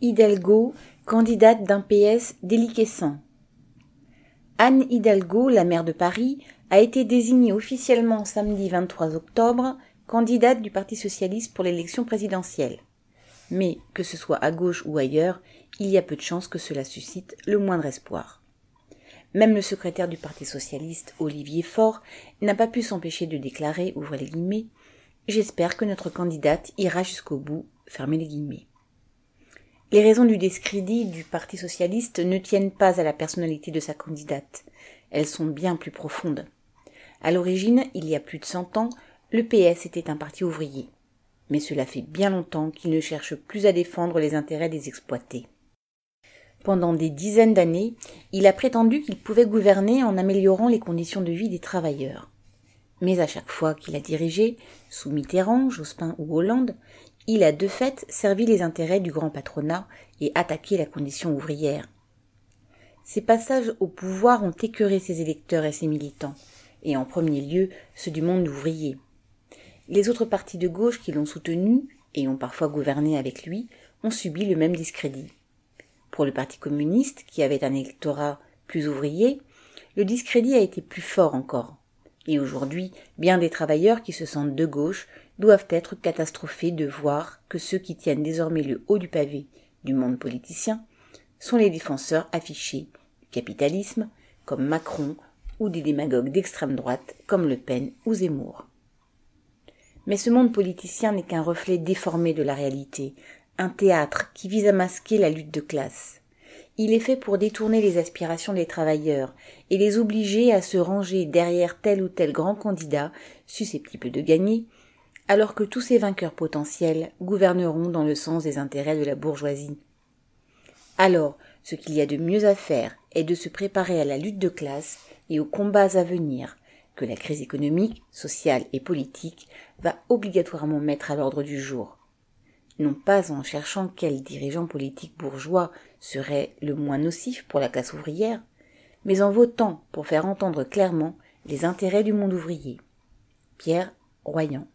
Hidalgo, candidate d'un PS déliquescent. Anne Hidalgo, la maire de Paris, a été désignée officiellement samedi 23 octobre candidate du Parti socialiste pour l'élection présidentielle. Mais, que ce soit à gauche ou ailleurs, il y a peu de chances que cela suscite le moindre espoir. Même le secrétaire du Parti socialiste, Olivier Faure, n'a pas pu s'empêcher de déclarer, ouvrez les guillemets, J'espère que notre candidate ira jusqu'au bout, fermez les guillemets. Les raisons du discrédit du Parti socialiste ne tiennent pas à la personnalité de sa candidate. Elles sont bien plus profondes. À l'origine, il y a plus de cent ans, le PS était un parti ouvrier. Mais cela fait bien longtemps qu'il ne cherche plus à défendre les intérêts des exploités. Pendant des dizaines d'années, il a prétendu qu'il pouvait gouverner en améliorant les conditions de vie des travailleurs. Mais à chaque fois qu'il a dirigé, sous Mitterrand, Jospin ou Hollande, il a de fait servi les intérêts du grand patronat et attaqué la condition ouvrière. Ses passages au pouvoir ont écœuré ses électeurs et ses militants, et en premier lieu ceux du monde ouvrier. Les autres partis de gauche qui l'ont soutenu, et ont parfois gouverné avec lui, ont subi le même discrédit. Pour le Parti communiste, qui avait un électorat plus ouvrier, le discrédit a été plus fort encore. Et aujourd'hui, bien des travailleurs qui se sentent de gauche doivent être catastrophés de voir que ceux qui tiennent désormais le haut du pavé du monde politicien sont les défenseurs affichés du capitalisme, comme Macron, ou des démagogues d'extrême droite, comme Le Pen ou Zemmour. Mais ce monde politicien n'est qu'un reflet déformé de la réalité, un théâtre qui vise à masquer la lutte de classe. Il est fait pour détourner les aspirations des travailleurs et les obliger à se ranger derrière tel ou tel grand candidat susceptible de gagner alors que tous ces vainqueurs potentiels gouverneront dans le sens des intérêts de la bourgeoisie. Alors, ce qu'il y a de mieux à faire est de se préparer à la lutte de classe et aux combats à venir, que la crise économique, sociale et politique va obligatoirement mettre à l'ordre du jour. Non pas en cherchant quel dirigeant politique bourgeois serait le moins nocif pour la classe ouvrière, mais en votant pour faire entendre clairement les intérêts du monde ouvrier. Pierre Royan